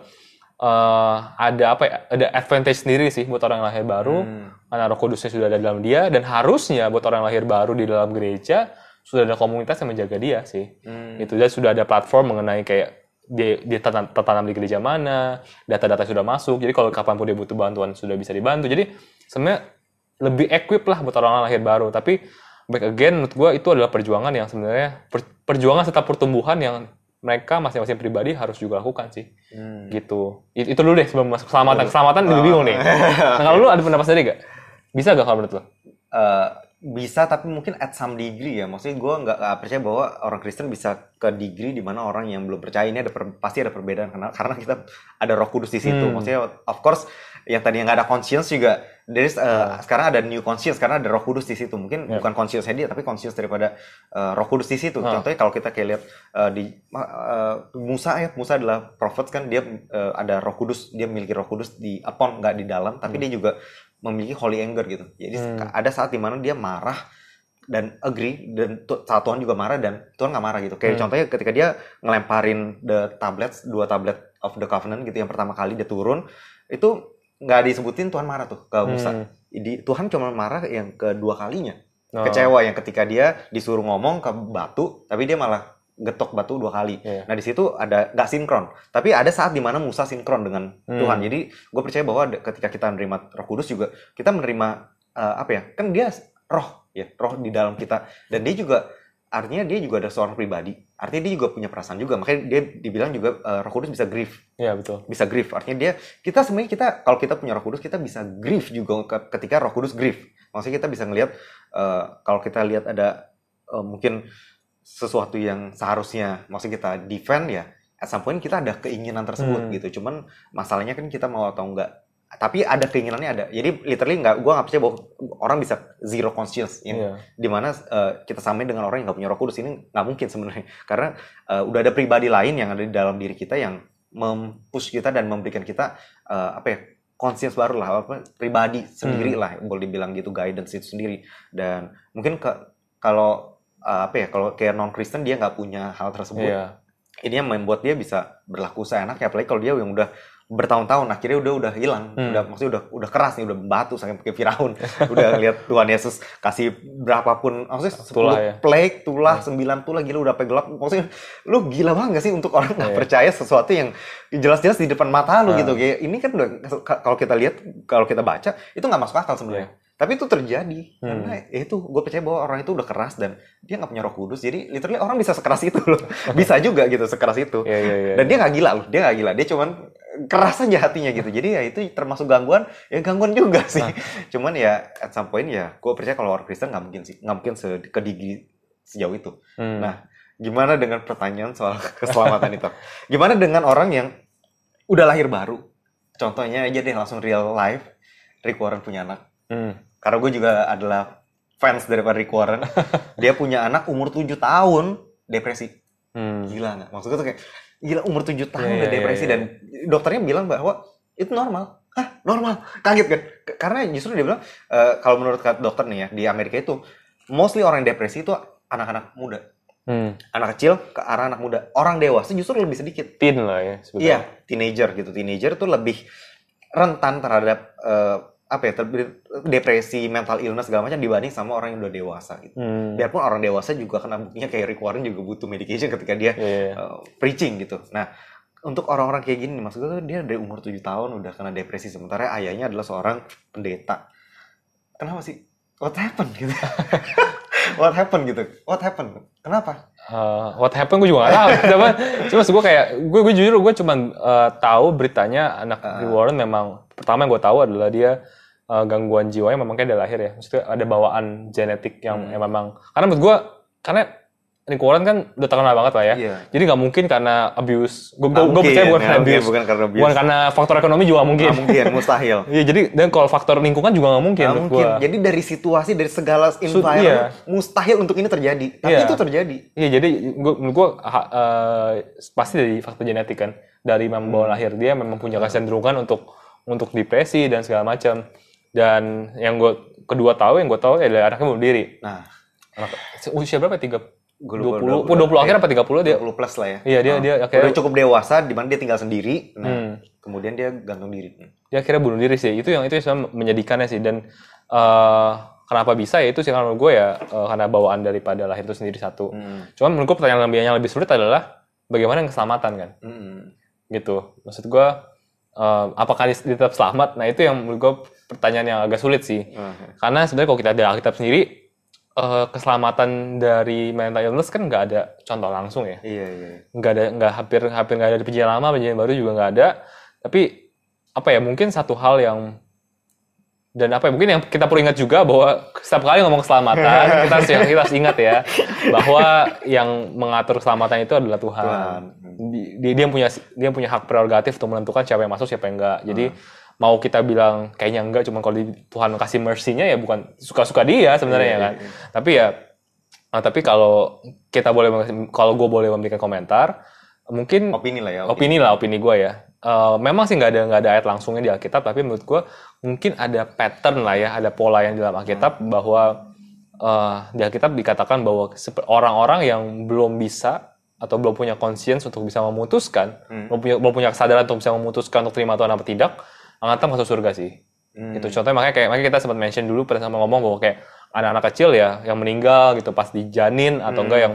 eh, ada apa ya? Ada advantage sendiri sih buat orang yang lahir baru. Hmm. Karena Roh Kudusnya sudah ada dalam dia dan harusnya buat orang yang lahir baru di dalam gereja sudah ada komunitas yang menjaga dia sih. Hmm. Itu dan sudah ada platform mengenai kayak dia, dia tertanam, tertanam di gereja mana, data-data sudah masuk. Jadi kalau kapan pun dia butuh bantuan sudah bisa dibantu. Jadi sebenarnya lebih equip lah buat orang lahir baru. Tapi back again menurut gue itu adalah perjuangan yang sebenarnya per- perjuangan serta pertumbuhan yang mereka masing-masing pribadi harus juga lakukan sih. Hmm. Gitu. It- itu dulu deh sebelum masuk keselamatan. Keselamatan gue bingung nih. Nah kalau lu ada pendapat sendiri gak? Bisa gak kalau menurut lu? Eh, bisa tapi mungkin at some degree ya. Maksudnya gue nggak percaya bahwa orang Kristen bisa ke degree di mana orang yang belum percaya ini ada per- pasti ada perbedaan. Karena karena kita ada Roh Kudus di situ. Hmm. maksudnya of course yang tadi nggak ada conscience juga there is, uh, sekarang ada new conscience karena ada Roh Kudus di situ. Mungkin Ya. bukan conscience dia tapi conscience daripada uh, Roh Kudus di situ. Ah. contohnya kalau kita kayak lihat uh, di uh, Musa ya Musa adalah prophet kan dia uh, ada Roh Kudus dia memiliki Roh Kudus di upon nggak di dalam tapi dia juga memiliki holy anger gitu jadi Hmm. ada saat di mana dia marah dan agree dan Tuhan juga marah dan Tuhan nggak marah gitu kayak Hmm. contohnya ketika dia ngelemparin the tablets dua tablet of the covenant gitu yang pertama kali dia turun itu nggak disebutin Tuhan marah tuh ke Musa Hmm. Di, Tuhan cuma marah yang kedua kalinya Oh. kecewa yang ketika dia disuruh ngomong ke batu tapi dia malah getok batu dua kali. Iya. nah di situ ada nggak sinkron. Tapi ada saat di mana Musa sinkron dengan Hmm. Tuhan. Jadi gue percaya bahwa ketika kita menerima Roh Kudus juga kita menerima eh, apa ya kan dia roh ya roh di dalam kita. Dan dia juga artinya dia juga ada seorang pribadi. Artinya dia juga punya perasaan juga. Makanya dia dibilang juga eh, Roh Kudus bisa grief. Iya betul. bisa grief. Artinya dia kita sebenarnya kita kalau kita punya Roh Kudus kita bisa grief juga ke- ketika Roh Kudus grief. Maksudnya kita bisa ngelihat eh, kalau kita lihat ada eh, mungkin sesuatu yang seharusnya maksudnya kita defend ya at some point kita ada keinginan tersebut Hmm. gitu cuman masalahnya kan kita mau atau enggak tapi ada keinginannya ada jadi literally nggak gue nggak percaya bahwa orang bisa zero conscience yang Iya. di mana eh, kita samain dengan orang yang nggak punya roh kudus ini nggak mungkin sebenarnya karena eh, udah ada pribadi lain yang ada di dalam diri kita yang mempush kita dan memberikan kita eh, apa ya conscience baru lah apa pribadi sendiri Hmm. lah boleh dibilang gitu guidance itu sendiri dan mungkin ke kalau eh, apa ya kalau kayak non Kristen dia nggak punya hal tersebut Iya. ini yang membuat dia bisa berlaku seenaknya apalagi kalau dia yang udah bertahun-tahun akhirnya udah udah hilang Hmm. udah maksudnya udah udah keras nih udah batu sampai kayak Firaun udah lihat Tuhan Yesus kasih berapapun maksudnya 10 Tulah ya. plague tulah 9 tulah gila udah sampai gelap maksudnya lu gila banget gak sih untuk orang nggak Iya. percaya sesuatu yang jelas-jelas di depan mata lu Ah. gitu kayak ini kan udah kalau kita lihat kalau kita baca itu nggak masuk akal sebenarnya tapi itu terjadi Hmm. karena ya itu gue percaya bahwa orang itu udah keras dan dia nggak punya roh kudus. Jadi literally orang bisa sekeras itu loh. Bisa juga gitu sekeras itu. Iya iya iya. dan dia nggak gila loh dia nggak gila. Dia cuman keras aja hatinya gitu. Jadi ya itu termasuk gangguan ya gangguan juga sih. Cuman ya at some point ya gue percaya kalau orang Kristen nggak mungkin sih nggak mungkin se ke degree sejauh itu. Hmm. nah gimana dengan pertanyaan soal keselamatan itu? Gimana dengan orang yang udah lahir baru? Contohnya aja deh langsung real life Rick Warren punya anak Hmm. karena gue juga adalah fans daripada Rick Warren. Dia punya anak umur 7 tahun depresi. Hmm. gila nggak? Maksud gue tuh kayak gila umur 7 tahun Iya, udah iya, depresi. iya. dan dokternya bilang bahwa itu normal. Hah, normal? Kaget kan? Karena justru dia bilang eh, kalau menurut dokter nih ya di Amerika itu mostly orang yang depresi itu anak-anak muda. Hmm. anak kecil ke arah anak muda. Orang dewasa justru lebih sedikit. Teen lah ya sebetulnya. iya teenager gitu. Teenager tuh lebih rentan terhadap eh, apa ya depresi mental illness segala macam dibanding sama orang yang udah dewasa gitu Hmm. biarpun orang dewasa juga kena buktinya kayak Rick Warren juga butuh medication ketika dia Iya, iya. uh, preaching gitu. Nah, untuk orang-orang kayak gini, maksud gue tuh dia dari umur 7 tahun udah kena depresi sementara ayahnya adalah seorang pendeta. Kenapa sih? What happened gitu? What happened gitu? What happened? Kenapa? Uh, what happened gue juga gak tahu. Cuma, cuma gue kayak gue gue jujur gue cuma uh, tahu beritanya anak. Rick Warren memang pertama yang gue tahu adalah dia eh, gangguan jiwanya memang kayak dari lahir ya. Maksudnya ada bawaan genetik yang, Hmm. yang memang karena menurut gua karena Warren kan udah terkenal banget lah ya. Iya. Jadi nggak mungkin karena abuse. Gue gue percaya bukan ya, karena abuse. bukan karena abuse. Bukan karena faktor ekonomi juga nggak mungkin. Nggak mungkin, mustahil. Iya jadi dan kalau faktor lingkungan juga nggak mungkin. Nggak menurut mungkin. gua. Jadi dari situasi, dari segala environment, iya. mustahil untuk ini terjadi. Tapi Iya. itu terjadi. Iya jadi gua, menurut gue pasti dari faktor genetik kan dari memang bawaan Hmm. lahir dia memang punya kecenderungan untuk untuk depresi dan segala macam dan yang gue kedua tahu yang gue tahu adalah anaknya bunuh diri. Nah, Anak, usia berapa? Tiga dua puluh? udah- dua puluh akhir apa? Tiga puluh dia? 20 plus lah ya. Iya, dia- dia akhirnya- udah cukup dewasa di mana dia tinggal sendiri. Nah, Hmm. kemudian dia gantung diri. dia akhirnya bunuh diri sih. Itu yang itu yang menyedihkannya sih. Dan eh, kenapa bisa ya? Itu sih menurut gue ya eh, karena bawaan daripada lahir itu sendiri satu. Hmm. cuman menurut gue pertanyaan lebih yang lebih sulit adalah bagaimana yang keselamatan kan? Hmm. gitu. Maksud gue eh, apakah dia dia tetap selamat? Nah itu yang menurut gue pertanyaan yang agak sulit sih Ah, karena sebenarnya kalau kita ada Alkitab sendiri eh, keselamatan dari mental illness kan nggak ada contoh langsung ya Iya, iya. nggak ada nggak hampir hampir nggak ada di perjanjian lama perjanjian baru juga nggak ada tapi apa ya mungkin satu hal yang dan apa ya mungkin yang kita perlu ingat juga bahwa setiap kali ngomong keselamatan kita harus kita harus ingat ya bahwa yang mengatur keselamatan itu adalah Tuhan. Tuhan. Di- Dia, dia punya dia punya hak prerogatif untuk menentukan siapa yang masuk siapa yang enggak. Jadi mau kita bilang kayaknya enggak cuma kalau Tuhan kasih mercy-nya ya bukan suka-suka dia sebenarnya Iya, ya kan. iya, Tapi ya nah, tapi kalau kita boleh kalau gue boleh memberikan komentar mungkin Opini lah ya. opini lah opini gue ya Eh, memang sih nggak ada nggak ada ayat langsungnya di Alkitab tapi menurut gue mungkin ada pattern lah ya ada pola yang di dalam Alkitab bahwa eh, di Alkitab dikatakan bahwa orang-orang yang belum bisa atau belum punya conscience untuk bisa memutuskan Hmm. belum punya belum punya kesadaran untuk bisa memutuskan untuk terima Tuhan apa tidak tetap masuk surga sih Hmm. gitu contohnya makanya kayak makanya kita sempat mention dulu pernah sama ngomong bahwa kayak anak-anak kecil ya yang meninggal gitu pas dijanin atau Hmm. enggak yang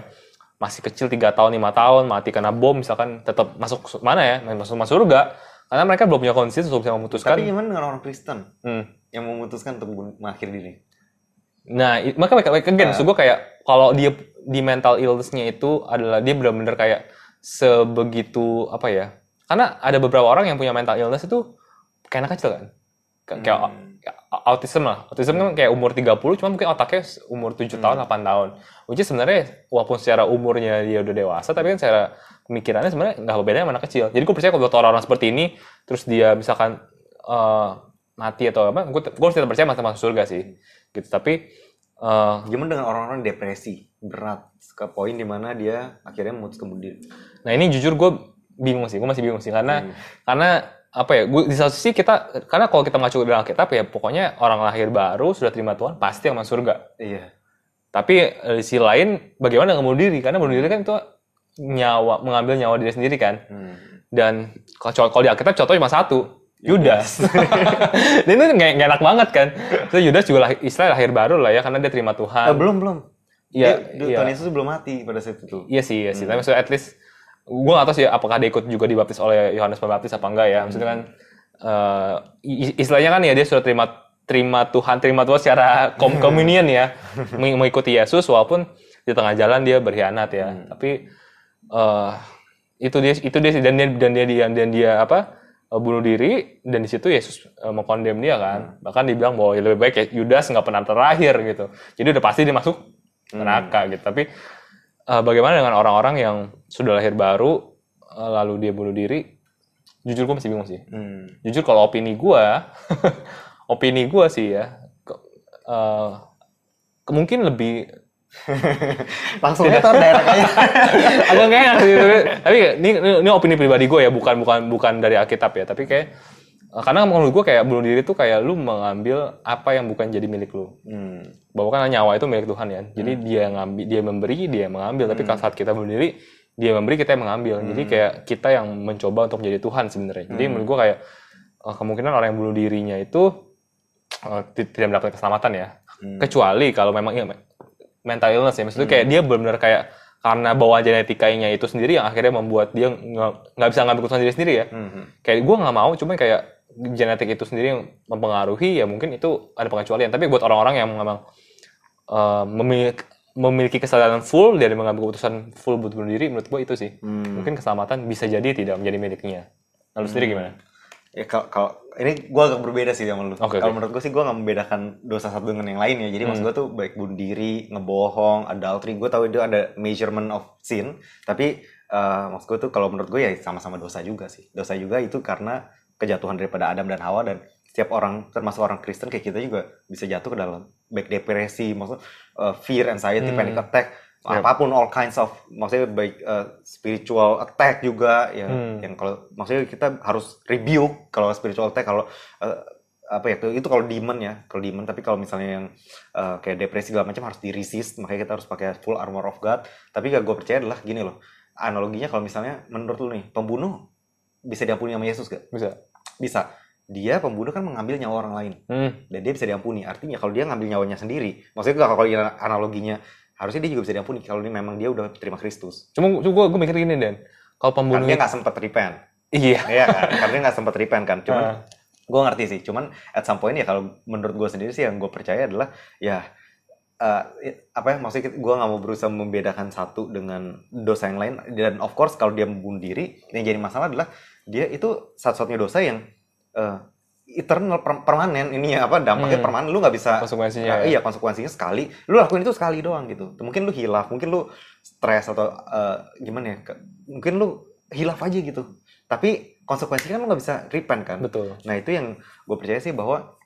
masih kecil tiga tahun lima tahun mati kena bom misalkan tetap masuk su- mana ya masuk masuk surga karena mereka belum punya konsisten untuk bisa memutuskan Tapi gimana dengan orang Kristen Hmm. yang memutuskan untuk mengakhiri diri? nah maka mereka again Nah. maksud gue kayak kalau dia di mental illness-nya itu adalah dia benar-benar kayak sebegitu apa ya karena ada beberapa orang yang punya mental illness itu kayak anak kecil kan Ka- kayak Hmm. autism lah. Autism kan kayak umur 30, cuma mungkin otaknya umur 7 tahun, 8 tahun. Which is sebenarnya walaupun secara umurnya dia udah dewasa, tapi kan secara pemikirannya sebenarnya nggak bedanya sama anak kecil. Jadi gue percaya kalau orang-orang seperti ini, terus dia misalkan eh, mati atau apa, gue gue tetap percaya masih masuk surga sih. Gitu. Tapi eh, Gimana dengan orang-orang depresi berat ke poin di mana dia akhirnya memutuskan bunuh diri? nah ini jujur gue bingung sih, gue masih bingung sih karena Hmm. karena apa ya gue di satu sisi kita karena kalau kita ngacu dalam Alkitab ya pokoknya orang lahir baru sudah terima Tuhan pasti yang masuk surga Iya. Tapi eh, di sisi lain bagaimana nggak bunuh diri? Karena bunuh diri kan itu nyawa mengambil nyawa diri sendiri kan. Hmm. Dan kalau kalau di Alkitab contoh cuma satu, Yudas. Dan itu nggak nggak enak banget kan. Terus Yudas juga lahir, istilah lahir baru lah ya karena dia terima Eh, Tuhan. belum belum. Iya, iya. Tuhan Yesus belum mati pada saat itu. Iya sih, iya sih. Tapi maksudnya at least gue nggak tahu sih apakah dia ikut juga dibaptis oleh Yohanes Pembaptis apa enggak ya. Maksudnya kan eh, i- istilahnya kan ya dia sudah terima terima Tuhan, terima Tuhan secara kom communion ya, meng- mengikuti Yesus walaupun di tengah jalan dia berkhianat ya. Tapi eh, itu dia itu dia dan dia dan dia dan, dan dia apa eh, bunuh diri dan di situ Yesus mengkondem dia kan. Bahkan dibilang bahwa ya lebih baik ya Yudas nggak pernah terakhir gitu. Jadi udah pasti dia masuk neraka gitu. Tapi eh, bagaimana dengan orang-orang yang sudah lahir baru eh, lalu dia bunuh diri? Jujur gue masih bingung sih. Hmm. Jujur kalau opini gue, opini gue sih ya, ke- eh, ke- mungkin lebih Langsung tahu daerah agak sih. Tapi, ini, ini ini opini pribadi gue ya, bukan bukan bukan dari Alkitab ya. Tapi kayak karena menurut gue kayak bunuh diri itu kayak lu mengambil apa yang bukan jadi milik lu. Hmm. bahwa kan nyawa itu milik Tuhan ya. Jadi dia ngambil, dia memberi, dia mengambil. Tapi kalau saat kita bunuh diri, dia memberi, kita yang mengambil. Jadi kayak kita yang mencoba untuk menjadi Tuhan sebenarnya. Jadi menurut gua kayak eh, kemungkinan orang yang bunuh dirinya itu ti- tidak mendapatkan keselamatan ya. Hmm. Kecuali kalau memang me- mental illness ya. Maksudnya kayak dia benar-benar kayak karena bawaan genetikanya itu sendiri yang akhirnya membuat dia nggak nggak bisa ngambil keputusan diri sendiri ya Hmm. kayak gue nggak mau cuman kayak genetik itu sendiri yang mempengaruhi ya mungkin itu ada pengecualian tapi buat orang-orang yang memang eh, memiliki memiliki kesadaran full dari mengambil keputusan full buat bunuh diri menurut gue itu sih Hmm. mungkin keselamatan bisa jadi tidak menjadi miliknya lalu sendiri gimana ya kalau kalau ini gue agak berbeda sih sama lu. Oke, kalau oke. menurut gue sih gue nggak membedakan dosa satu dengan yang lain ya. Jadi maksud Hmm. gue tuh baik bunuh diri, ngebohong, adultery. Gue tahu itu ada measurement of sin. Tapi eh, maksud gue tuh kalau menurut gue ya sama-sama dosa juga sih. Dosa juga itu karena kejatuhan daripada Adam dan Hawa dan setiap orang termasuk orang Kristen kayak kita juga bisa jatuh ke dalam baik depresi, maksud eh, fear, anxiety, Hmm. panic attack, Yep. apa pun all kinds of maksudnya baik eh, spiritual attack juga ya Hmm. yang kalau maksudnya kita harus rebuke kalau spiritual attack kalau eh, apa ya itu kalau demon ya kalau demon tapi kalau misalnya yang eh, kayak depresi segala macam harus di resist makanya kita harus pakai full armor of God tapi gak gue percaya adalah gini loh analoginya kalau misalnya menurut lu nih pembunuh bisa diampuni sama Yesus gak? Bisa. Bisa. Dia pembunuh kan mengambil nyawa orang lain Hmm. dan dia bisa diampuni. Artinya kalau dia ngambil nyawanya sendiri, maksudnya kalau kalau analoginya harusnya dia juga bisa diampuni kalau dia memang dia udah terima Kristus. Cuma, cuma gue, gue mikir gini Dan, kalau Karena pembunuh dia itu, nggak sempat repent. iya, Iya kan? Karena dia nggak sempat repent kan. Cuman Ah. gue ngerti sih. Cuman at some point ya kalau menurut gue sendiri sih yang gue percaya adalah ya eh, apa ya maksudnya gue nggak mau berusaha membedakan satu dengan dosa yang lain dan of course kalau dia membunuh diri yang jadi masalah adalah dia itu satu-satunya dosa yang eh, eternal per- permanen ini ya apa dampaknya Hmm. permanen lu nggak bisa konsekuensinya ya. iya konsekuensinya sekali lu lakuin itu sekali doang gitu mungkin lu hilaf mungkin lu stres atau eh, gimana ya ke- mungkin lu hilaf aja gitu tapi konsekuensinya kan lu nggak bisa repent kan Betul. nah itu yang gue percaya sih bahwa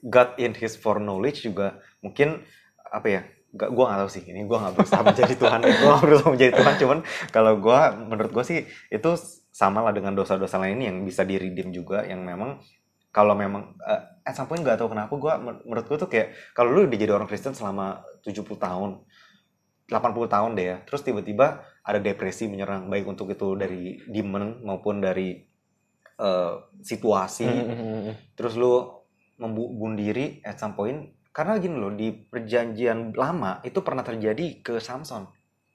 God in His foreknowledge juga mungkin apa ya gak, gue gak tahu sih. Ini gue gak berusaha menjadi Tuhan gue gak berusaha menjadi Tuhan. Cuman kalau gue menurut gue sih itu sama lah dengan dosa-dosa lain yang bisa diredeem juga yang memang kalau memang uh, at some point gak tahu kenapa gue menurut gue tuh kayak kalau lu udah jadi orang Kristen selama 70 tahun 80 tahun deh ya terus tiba-tiba ada depresi menyerang baik untuk itu dari demon maupun dari uh, situasi. Hmm, hmm, hmm. terus lu membunuh diri at some point karena gini loh di perjanjian lama itu pernah terjadi ke Samson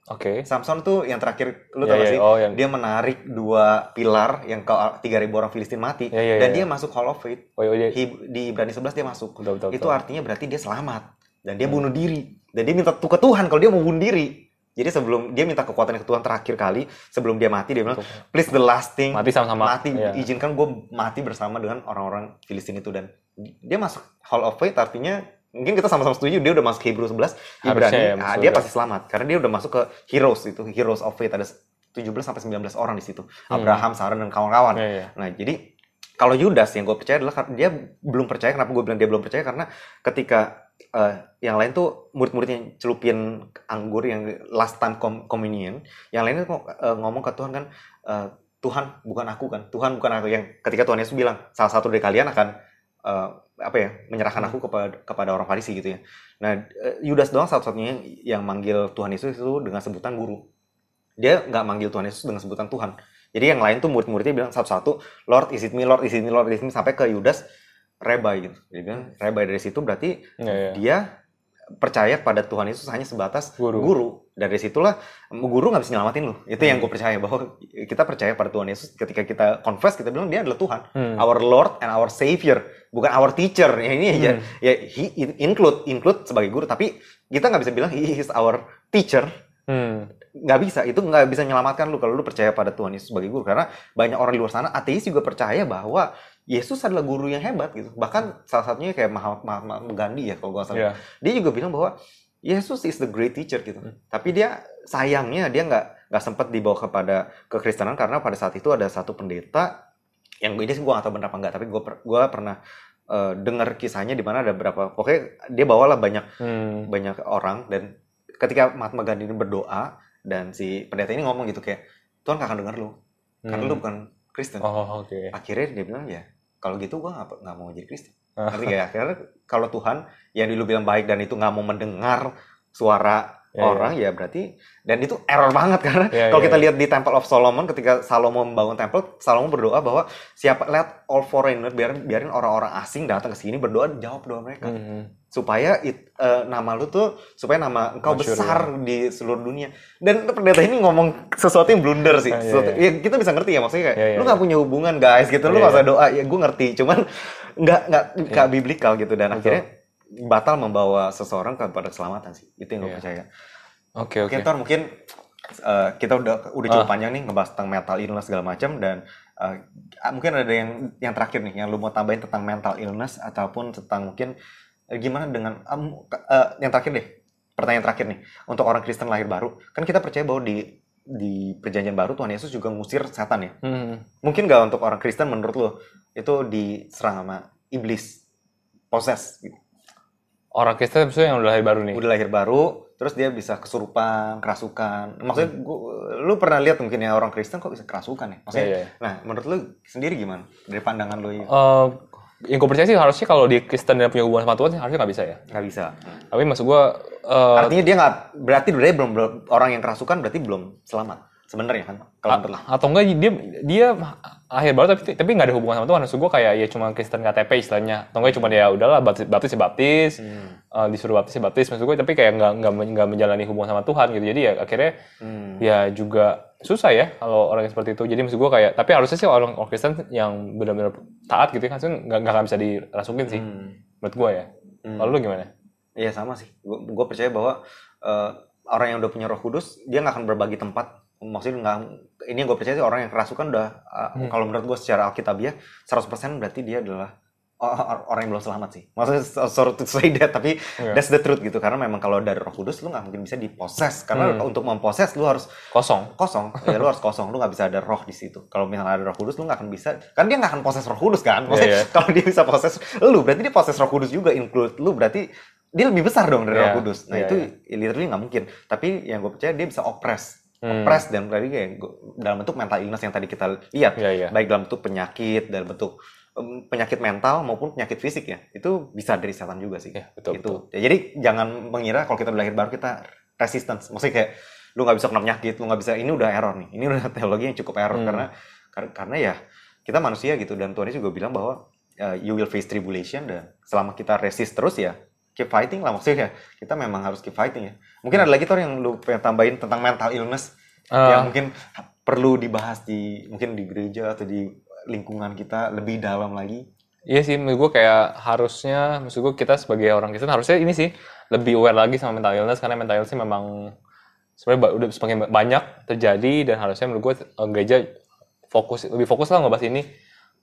Oke. Samson tuh yang terakhir lu Ya, tau gak ya, sih Oh, yang dia menarik dua pilar yang ke 3000 orang Filistin mati Ya, ya, dan ya, dia ya. masuk Hall of Faith Oh, iya, iya. Hi- di Ibrani 11 dia masuk Betul, betul, itu betul. artinya berarti dia selamat dan dia Hmm. bunuh diri dan dia minta tuh ke Tuhan kalau dia mau bunuh diri jadi sebelum dia minta kekuatan ke Tuhan terakhir kali sebelum dia mati dia bilang please the last thing Mati sama-sama. mati Iya. izinkan gue mati bersama dengan orang-orang Filistin itu dan dia masuk Hall of Faith artinya mungkin kita sama-sama setuju dia udah masuk Hebrew 11 Harusnya Ibrani ya, ah, masuk dia pasti selamat karena dia udah masuk ke heroes itu heroes of faith. Ada 17 sampai 19 orang di situ. Hmm. Abraham Sarah dan kawan-kawan. Iya, iya. nah jadi kalau Yudas yang gue percaya adalah dia belum percaya kenapa gue bilang dia belum percaya? Karena ketika eh, yang lain tuh murid-muridnya celupin anggur yang last time com- communion yang lainnya eh, ngomong ke Tuhan kan eh, Tuhan bukan aku kan? Tuhan bukan aku. Yang ketika Tuhan Yesus bilang salah satu dari kalian akan eh, apa ya menyerahkan aku kepada kepada orang Farisi gitu ya. Nah eh, Yudas doang satu-satunya yang manggil Tuhan Yesus itu dengan sebutan guru. Dia nggak manggil Tuhan Yesus dengan sebutan Tuhan. Jadi yang lain tuh murid-muridnya bilang satu-satu Lord is it me Lord is it me Lord is it me sampai ke Yudas Rebai gitu. Dia bilang Rebai dari situ berarti Iya, iya. dia percaya pada Tuhan Yesus hanya sebatas Guru. guru. Dari situlah guru nggak bisa nyelamatin lu. Itu yang gue percaya bahwa kita percaya pada Tuhan Yesus ketika kita confess kita bilang dia adalah Tuhan, Hmm. our Lord and our Savior, bukan our teacher. Ya ini ya, Hmm. ya he include include sebagai guru, tapi kita nggak bisa bilang he is our teacher. Hmm. Nggak bisa, itu nggak bisa menyelamatkan lu kalau lu percaya pada Tuhan Yesus sebagai guru. Karena banyak orang di luar sana ateis juga percaya bahwa Yesus adalah guru yang hebat gitu. Bahkan salah satunya kayak Mahatma Gandhi ya kalau gue salah Iya. dia juga bilang bahwa Yesus is the great teacher gitu. Hmm. Tapi dia sayangnya dia nggak nggak sempat dibawa kepada kekristenan karena pada saat itu ada satu pendeta yang ini sih gue nggak tahu benar apa enggak tapi gue gua pernah eh, dengar kisahnya di mana ada berapa pokoknya dia bawalah banyak Hmm. banyak orang dan ketika Mahatma Gandhi ini berdoa dan si pendeta ini ngomong gitu kayak Tuhan gak akan dengar lu karena Hmm. lu bukan Kristen. Oh, oke. Akhirnya dia bilang ya kalau gitu gue nggak nggak mau jadi Kristen. Ah. Ngerti gak ya? Karena kalau Tuhan yang dulu bilang baik dan itu nggak mau mendengar suara Ya, orang ya berarti dan itu error banget karena Ya, kalau ya, kita ya. lihat di Temple of Solomon ketika Salomo membangun temple Salomo berdoa bahwa siapa let all foreigner biarin biarin orang-orang asing datang ke sini berdoa jawab doa mereka Hmm. Supaya it- eh, nama lu tuh supaya nama engkau Masyhur, besar di seluruh dunia dan pendeta ini ngomong sesuatu yang blunder sih Ah, iya, Sesuatu- iya. ya, kita bisa ngerti ya maksudnya kayak Iya, iya, lu nggak punya hubungan guys gitu lu Iya, nggak usah iya. doa ya gue ngerti cuman nggak nggak nggak Iya. biblikal gitu dan Betul. akhirnya batal membawa seseorang kepada keselamatan sih itu yang gue Iya. percaya Oke, oke. Oke, Tor, mungkin uh, kita udah udah cukup Ah. panjang nih ngebahas tentang mental illness segala macam dan eh, mungkin ada yang yang terakhir nih yang lu mau tambahin tentang mental illness ataupun tentang mungkin gimana dengan ke- eh, yang terakhir deh pertanyaan terakhir nih untuk orang Kristen lahir baru kan kita percaya bahwa di di perjanjian baru Tuhan Yesus juga ngusir setan ya Hmm. mungkin gak untuk orang Kristen menurut lo itu diserang sama iblis poses gitu. Orang Kristen maksudnya yang udah lahir baru nih. udah lahir baru terus dia bisa kesurupan kerasukan maksudnya gua- lu pernah lihat mungkin ya orang Kristen kok bisa kerasukan ya maksudnya Iya, iya. nah menurut lu sendiri gimana dari pandangan lu ini Eh, yang gue percaya sih harusnya kalau di Kristen dan punya hubungan sama Tuhan harusnya nggak bisa ya. nggak bisa Tapi maksud gue, eh, artinya dia nggak berarti berarti belum, belum orang yang kerasukan berarti belum selamat sebenarnya kan kalau menurut lu atau enggak dia dia akhir baru tapi tapi nggak ada hubungan sama Tuhan. Maksud gue kayak ya cuma Kristen KTP istilahnya. Atau enggak cuma ya udahlah baptis baptis ya baptis, eh, disuruh baptis ya baptis. Maksud gue tapi kayak nggak nggak men- nggak menjalani hubungan sama Tuhan gitu. Jadi ya akhirnya Hmm. ya juga susah ya kalau orang yang seperti itu. Jadi maksud gue kayak tapi harusnya sih orang orang Kristen yang benar-benar taat gitu kan harusnya nggak nggak bisa dirasukin sih. Hmm. Menurut gue ya. Hmm. Kalau lu gimana? Iya sama sih. Gue percaya bahwa eh, orang yang udah punya Roh Kudus dia nggak akan berbagi tempat. Maksudnya nggak. Ini yang gue percaya sih orang yang kerasukan udah. eh, Kalau menurut gue secara alkitabiah 100% berarti dia adalah orang yang belum selamat sih. Maksudnya so- sorry to say that tapi Iya. that's the truth gitu. Karena memang kalau dari Roh Kudus lu nggak mungkin bisa diposes. Karena Hmm. untuk memposes lu harus Kosong. kosong. ya lu harus kosong. Lu nggak bisa ada roh di situ. Kalau misalnya ada Roh Kudus lu nggak akan bisa. Kan dia nggak akan poses Roh Kudus kan. Maksudnya Iya, iya. kalau dia bisa poses lu berarti dia poses Roh Kudus juga include lu berarti dia lebih besar dong dari Iya, Roh Kudus. Nah iya, itu literally nggak mungkin. Tapi yang gue percaya dia bisa oppress, Hmm. oppress dan tadi kayak gua- dalam bentuk mental illness yang tadi kita lihat, Iya, iya. baik dalam bentuk penyakit, dalam bentuk em, penyakit mental maupun penyakit fisik ya, itu bisa dari setan juga sih. Iya, betul, Gitu. Ya, jadi jangan mengira kalau kita lahir baru kita resistance. Maksudnya kayak lu nggak bisa kena penyakit, lu nggak bisa ini udah error nih. Ini udah teologi yang cukup error Hmm. karena kar- karena ya kita manusia gitu dan Tuhan juga bilang bahwa uh, you will face tribulation dan selama kita resist terus ya keep fighting lah maksudnya kita memang harus keep fighting ya. Mungkin ada lagi tuh yang lu pengen tambahin tentang mental illness Ah. yang mungkin perlu dibahas di mungkin di gereja atau di lingkungan kita lebih dalam lagi. Iya sih, menurut gue kayak harusnya, maksud gue kita sebagai orang Kristen harusnya ini sih lebih aware lagi sama mental illness karena mental illness memang sebenarnya udah semakin ba- banyak terjadi dan harusnya menurut gue eh, gereja fokus lebih fokus lah ngebahas ini.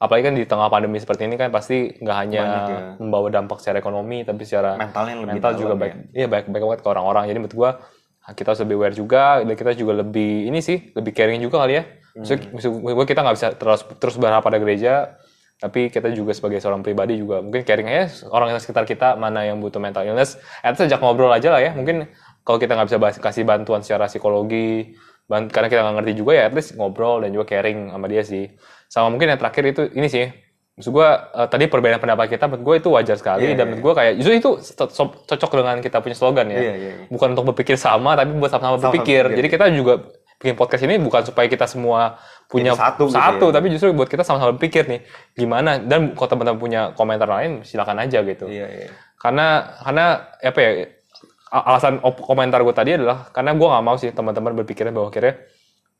Apalagi kan di tengah pandemi seperti ini kan pasti nggak hanya Banyak ya. membawa dampak secara ekonomi tapi secara Mentalnya lebih mental juga ya. baik. Iya baik baik banget ke orang-orang. Jadi menurut gue kita harus lebih aware juga dan kita juga lebih ini sih lebih caring juga kali ya. Maksud, Hmm. maksud gue kita nggak bisa terus terus berharap pada gereja tapi kita juga sebagai seorang pribadi juga mungkin caring aja orang yang sekitar kita mana yang butuh mental illness least ajak ngobrol aja lah ya mungkin kalau kita nggak bisa bahas- kasih bantuan secara psikologi karena kita nggak ngerti juga ya at least ngobrol dan juga caring sama dia sih sama mungkin yang terakhir itu ini sih maksud gue eh, tadi perbedaan pendapat kita menurut gue itu wajar sekali Iya, dan iya, menurut gue kayak justru itu co- co- cocok dengan kita punya slogan ya Iya, iya, iya. bukan untuk berpikir sama tapi buat sama-sama berpikir berpikir. jadi kita juga bikin podcast ini bukan supaya kita semua punya Jadi satu satu, gitu ya. tapi justru buat kita sama-sama berpikir nih gimana dan kalau teman-teman punya komentar lain silakan aja gitu Iya, iya. karena karena apa ya alasan komentar gue tadi adalah karena gue nggak mau sih teman-teman berpikirnya bahwa akhirnya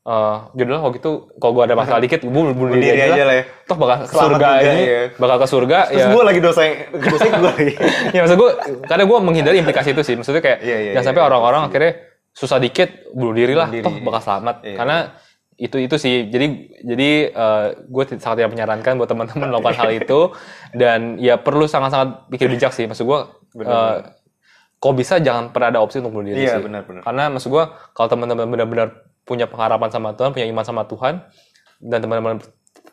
eh jodoh kalau gitu kalau gue ada masalah dikit gue bunuh Bunuh diri, diri aja, aja lah. ya. toh bakal ke surga juga, ini iya. bakal ke surga Terus ya gue lagi dosa yang dosa gue lagi. ya maksud gue karena gue menghindari implikasi itu sih maksudnya kayak Iya, iya, jangan iya, sampai iya, orang-orang pasti. akhirnya susah dikit bunuh diri lah Bunuh diri, toh bakal selamat Iya. karena itu itu sih jadi jadi gue sangat tidak menyarankan buat teman-teman melakukan hal itu dan ya perlu sangat-sangat pikir bijak sih maksud gue Benar, kok bisa jangan pernah ada opsi untuk bunuh diri Iya, sih benar-benar. karena maksud gue kalau teman-teman benar-benar punya pengharapan sama Tuhan punya iman sama Tuhan dan teman-teman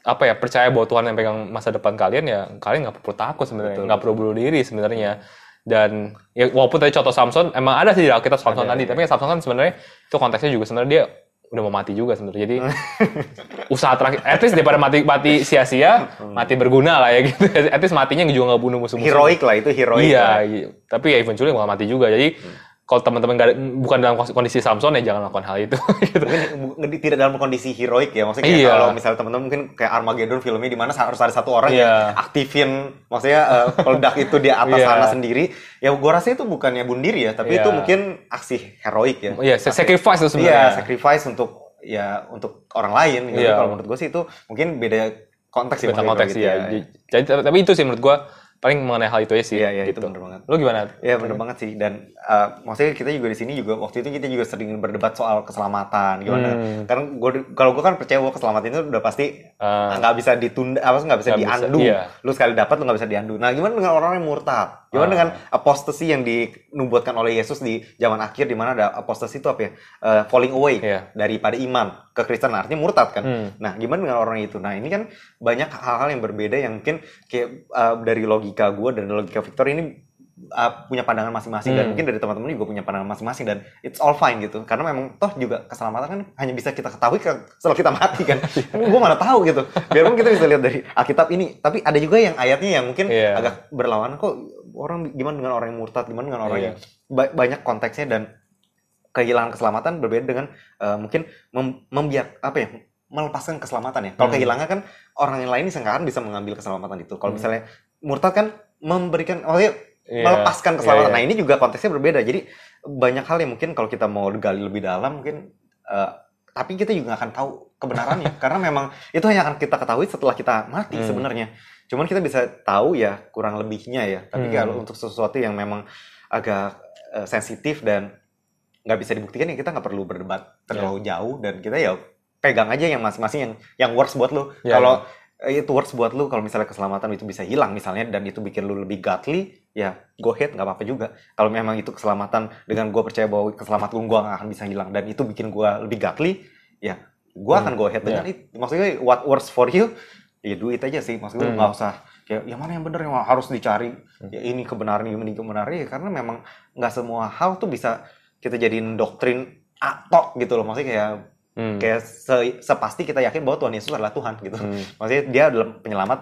apa ya percaya bahwa Tuhan yang pegang masa depan kalian ya kalian nggak perlu takut sebenarnya nggak perlu bunuh diri sebenarnya dan ya walaupun tadi contoh Samson emang ada sih di Alkitab Samson Ada, tadi ada. tapi Samson kan sebenarnya itu konteksnya juga sebenarnya dia udah mau mati juga sebenarnya jadi usaha terakhir at least daripada mati mati sia-sia mati berguna lah ya gitu at least matinya juga nggak bunuh musuh-musuh Heroik lah itu heroik. iya, lah. iya. tapi ya eventually bakal mati juga jadi kalau teman-teman bukan dalam kondisi Samson ya jangan lakukan hal itu gitu. Mungkin tidak dalam kondisi heroik ya. Maksudnya Iya. kalau misalnya teman-teman mungkin kayak Armageddon filmnya di mana harus ada satu orang Iya. yang aktifin maksudnya peledak itu di atas Iya. sana sendiri. Ya gua rasa itu bukannya bunuh diri ya, tapi Iya. itu mungkin aksi heroik ya. Iya, sacrifice itu Iya, sebenarnya. sacrifice untuk ya untuk orang lain gitu. Iya. Kalau menurut gue sih itu mungkin beda konteks sih Beda konteks gitu ya. Jadi tapi itu sih menurut gua paling mengenai hal itu aja sih. Iya, iya, itu gitu. bener banget. Lu gimana? Iya bener banget sih dan uh, maksudnya kita juga di sini juga waktu itu kita juga sering berdebat soal keselamatan gimana Hmm. karena gue kalau gue kan percaya bahwa keselamatan itu udah pasti Ah. nggak bisa ditunda apa nggak bisa bisa, diandu iya. lu sekali dapat lu nggak bisa diandu nah gimana dengan orang yang murtad gimana Ah. dengan apostasy yang dinubuatkan oleh Yesus di zaman akhir di mana ada apostasy itu apa ya Uh, falling away Iya. daripada iman ke Kristen artinya murtad kan Hmm. Nah, gimana dengan orang itu? Nah, ini kan banyak hal-hal yang berbeda yang mungkin kayak uh, dari logika gue dan logika Victor ini uh, punya pandangan masing-masing dan Hmm. mungkin dari teman-teman juga punya pandangan masing-masing dan it's all fine gitu. Karena memang toh juga keselamatan kan hanya bisa kita ketahui ke- setelah kita mati kan. kan gue mana tahu gitu. Biarpun kita bisa lihat dari Alkitab ini, tapi ada juga yang ayatnya yang mungkin Iya. agak berlawanan kok orang gimana dengan orang yang murtad, gimana dengan orang Iya. yang ba- banyak konteksnya dan kehilangan keselamatan berbeda dengan uh, mungkin mem- membiak apa ya melepaskan keselamatan ya. Kalau Hmm. kehilangan kan orang yang lain disangkakan bisa mengambil keselamatan itu. Kalau Hmm. misalnya murtad kan memberikan maksudnya Iya. melepaskan Iya, keselamatan. iya. Nah, ini juga konteksnya berbeda. Jadi banyak hal yang mungkin kalau kita mau gali lebih dalam mungkin uh, tapi kita juga akan tahu kebenarannya karena memang itu hanya akan kita ketahui setelah kita mati Hmm. sebenarnya. Cuman kita bisa tahu ya kurang lebihnya ya. Tapi Hmm. kalau untuk sesuatu yang memang agak uh, sensitif dan nggak bisa dibuktikan ya kita nggak perlu berdebat terlalu jauh dan kita ya pegang aja yang masing-masing yang yang works buat lu. Ya, kalau eh, itu works buat lu kalau misalnya keselamatan itu bisa hilang misalnya dan itu bikin lu lebih godly ya go ahead nggak apa-apa juga. Kalau memang itu keselamatan dengan gue percaya bahwa keselamatan gue nggak akan bisa hilang dan itu bikin gue lebih godly ya gue Hmm, akan go ahead. Dengan ya. itu maksudnya what works for you ya do it aja sih. Maksudnya Hmm. nggak usah kayak yang mana yang benar yang harus dicari? Ya ini kebenaran ini kebenaran. Ya karena memang nggak semua hal tuh bisa kita jadiin doktrin atok gitu loh. Maksudnya kayak Hmm. kayak se- sepasti kita yakin bahwa Tuhan Yesus adalah Tuhan gitu Hmm. maksudnya dia adalah penyelamat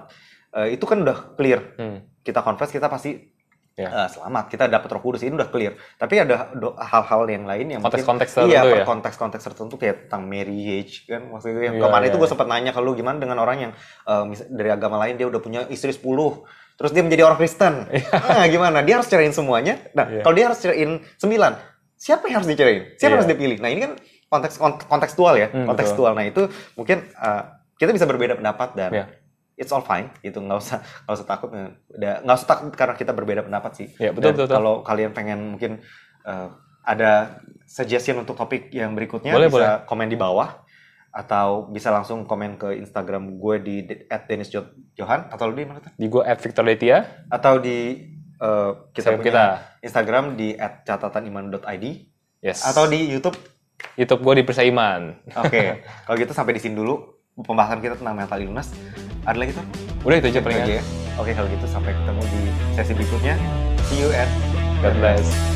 Eh, itu kan udah clear Hmm. kita confess kita pasti Ya. eh, selamat kita dapat Roh Kudus ini udah clear tapi ada hal-hal yang lain yang mungkin- Konteks-konteks iya tertentu per ya? konteks-konteks tertentu kayak tentang marriage kan maksudnya yang Iya, kemarin iya, itu gue iya. sempat nanya ke lu gimana dengan orang yang mis- dari agama lain dia udah punya istri 10 terus dia menjadi orang Kristen nah, gimana dia harus ceraiin semuanya nah Iya. kalau dia harus ceraiin 9 siapa yang harus diceraiin siapa yang Iya. harus dipilih nah ini kan konteks kont- kontekstual ya Hmm, kontekstual nah itu mungkin eh, kita bisa berbeda pendapat dan Iya. it's all fine gitu nggak usah nggak usah takut udah nggak usah takut karena kita berbeda pendapat sih Iya, betul, Dan betul, betul. kalau kalian pengen mungkin eh, ada suggestion untuk topik yang berikutnya Boleh, bisa boleh. komen di bawah atau bisa langsung komen ke Instagram gue di at Dennis Jo- Johan atau lu di mana tuh? Di gue at Victor Letia. atau di eh, kita Instagram punya kita. Instagram di at catataniman.id Yes. atau di YouTube YouTube gue di Persaiman. oke kalau gitu sampai di sini dulu pembahasan kita tentang mental illness ada lagi tuh Udah itu aja aja ya. Oke kalau gitu sampai ketemu di sesi berikutnya. See you and God bless.